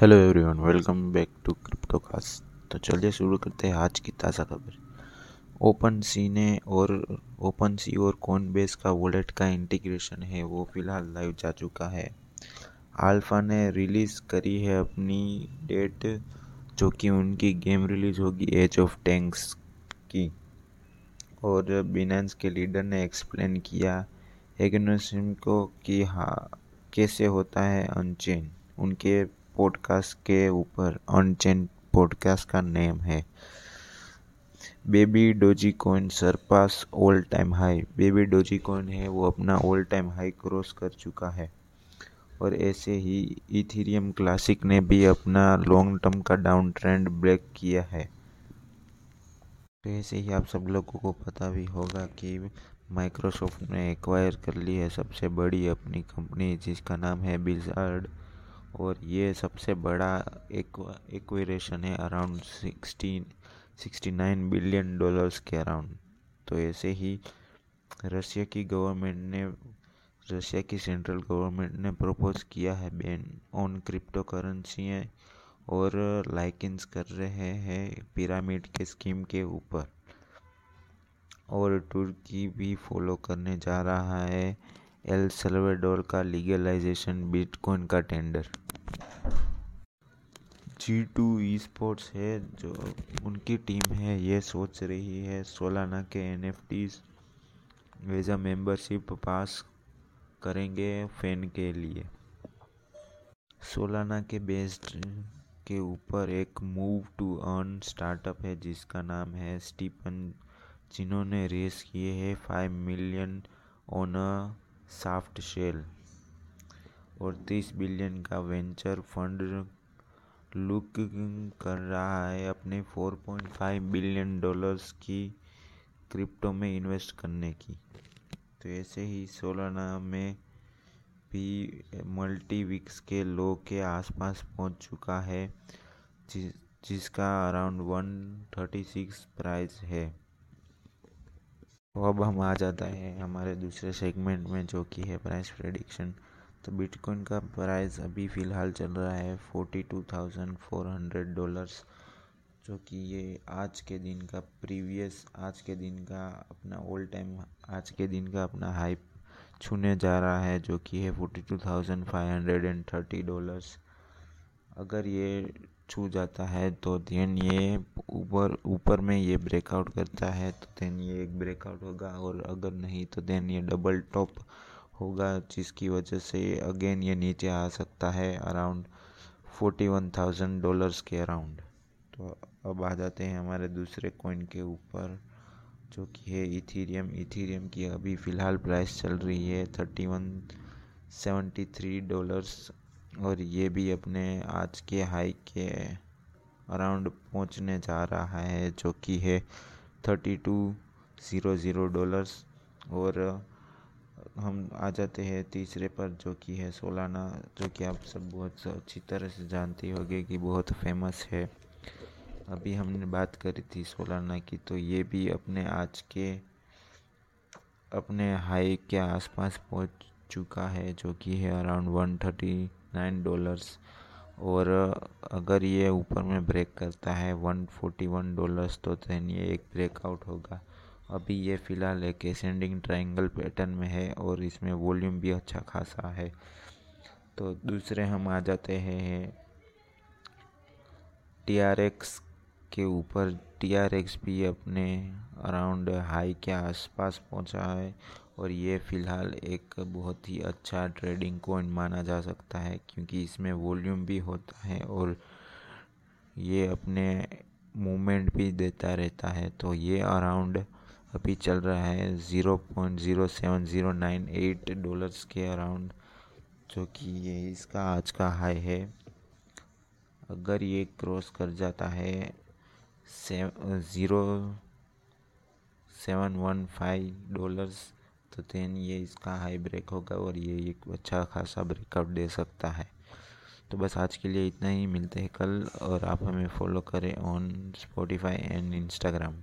Hello everyone welcome back to crypto class तो चलिए शुरू करते हैं आज की ताज़ा खबर। ओपन सी ने और ओपन सी और कॉन बेस का वॉलेट का इंटीग्रेशन है, वो फ़िलहाल लाइव जा चुका है। आल्फा ने रिलीज़ करी है अपनी डेट जो कि उनकी गेम रिलीज़ होगी एज ऑफ़ टैंक्स की। और बिनेंस के लीडर ने एक्सप्लेन किया एग्नोसिम को कि हाँ कैसे होता है अनचेन उनके पॉडकास्ट के ऊपर अनचेन पॉडकास्ट का नेम है। Baby Doge coin surpass all time high Baby Doge coin है, वो अपना ऑल टाइम हाई क्रॉस कर चुका है। और ऐसे ही इथीरियम क्लासिक ने भी अपना लॉन्ग टर्म का डाउन ट्रेंड ब्रेक किया है। तो ऐसे ही आप सब लोगों को पता भी होगा कि माइक्रोसॉफ्ट ने एक्वायर कर ली है सबसे बड़ी अपनी कंपनी जिसका नाम है बिजार्ड और ये सबसे बड़ा एक एक्वेरेशन है around sixteen sixty nine billion dollars के अराउंड तो ऐसे ही रशिया की गवर्नमेंट ने, रशिया की सेंट्रल गवर्नमेंट ने प्रपोज किया है बैन ऑन क्रिप्टो करेंसी है और लाइकिंस कर रहे हैं पिरामिड के स्कीम के ऊपर. और तुर्की भी फॉलो करने जा रहा है. एल सल्वाडोर का लीगलाइजेशन बिटकॉइन का tender G two e sports है जो उनकी टीम है, ये सोच रही है सोलाना के N F Ts as membership pass करेंगे फ़ैन के लिए. सोलाना के बेस्ड के ऊपर एक मूव टू अर्न स्टार्टअप है, जिसका नाम है स्टीपन जिन्होंने रेस किए हैं five million a soft shell और तीस बिलियन का वेंचर फंड लुक कर रहा है। अपने 4.5 बिलियन डॉलर्स की क्रिप्टो में इन्वेस्ट करने की। तो ऐसे ही सोलाना में भी मल्टी वीक्स के लो के आसपास पहुँच चुका है, जिस, जिसका अराउंड 136 प्राइस है। तो अब हम आ जाता है हमारे दूसरे सेगमेंट में जो कि है प्राइस प्रेडिक्शन तो बिटकॉइन का प्राइस अभी फ़िलहाल चल रहा है forty two thousand four hundred dollars जो कि ये आज के दिन का प्रीवियस आज के दिन का अपना ओल्ड टाइम आज के दिन का अपना हाइप छूने जा रहा है, जो कि है forty two thousand five hundred and thirty dollars अगर ये छू जाता है तो देन ये ऊपर ऊपर में ये ब्रेकआउट करता है तो देन ये एक ब्रेकआउट होगा और अगर नहीं तो देन ये डबल टॉप होगा, जिसकी वजह से अगेन ये नीचे आ सकता है around forty one thousand dollars के अराउंड तो अब आ जाते हैं हमारे दूसरे कॉइन के ऊपर, जो कि है इथीरियम इथीरियम की अभी फ़िलहाल प्राइस चल रही है thirty one seventy three dollars और ये भी अपने आज के हाई के अराउंड पहुँचने जा रहा है, जो कि है thirty two zero zero dollars और हम आ जाते हैं तीसरे पर, जो कि है सोलाना, जो कि आप सब बहुत अच्छी तरह से जानते होंगे कि बहुत फ़ेमस है। अभी हमने बात करी थी सोलाना की तो ये भी अपने आज के, अपने हाई के आसपास पहुँच चुका है, जो कि है around one thirty nine dollars. और अगर ये ऊपर में ब्रेक करता है वन फोर्टी वन डॉलर्स तो दैन ये एक ब्रेकआउट होगा। अभी ये फ़िलहाल एक एसेंडिंग ट्रायंगल पैटर्न में है और इसमें वॉल्यूम भी अच्छा खासा है। तो दूसरे हम आ जाते हैं टी आर एक्स के ऊपर। टी आर एक्स भी अपने अराउंड हाई के आसपास पहुँचा है और ये फ़िलहाल एक बहुत ही अच्छा ट्रेडिंग कॉइन माना जा सकता है, क्योंकि इसमें वॉल्यूम भी होता है और ये अपने मूवमेंट भी देता रहता है। तो ये अराउंड अभी चल रहा है zero point zero seven zero nine eight dollars के अराउंड जो कि ये इसका आज का हाई है। अगर ये क्रॉस कर जाता है zero seven one five dollars तो देन ये इसका हाई ब्रेक होगा और ये एक अच्छा खासा ब्रेकआउट दे सकता है। तो बस आज के लिए इतना ही, मिलते हैं कल और आप हमें फॉलो करें ऑन स्पॉटिफाई एंड इंस्टाग्राम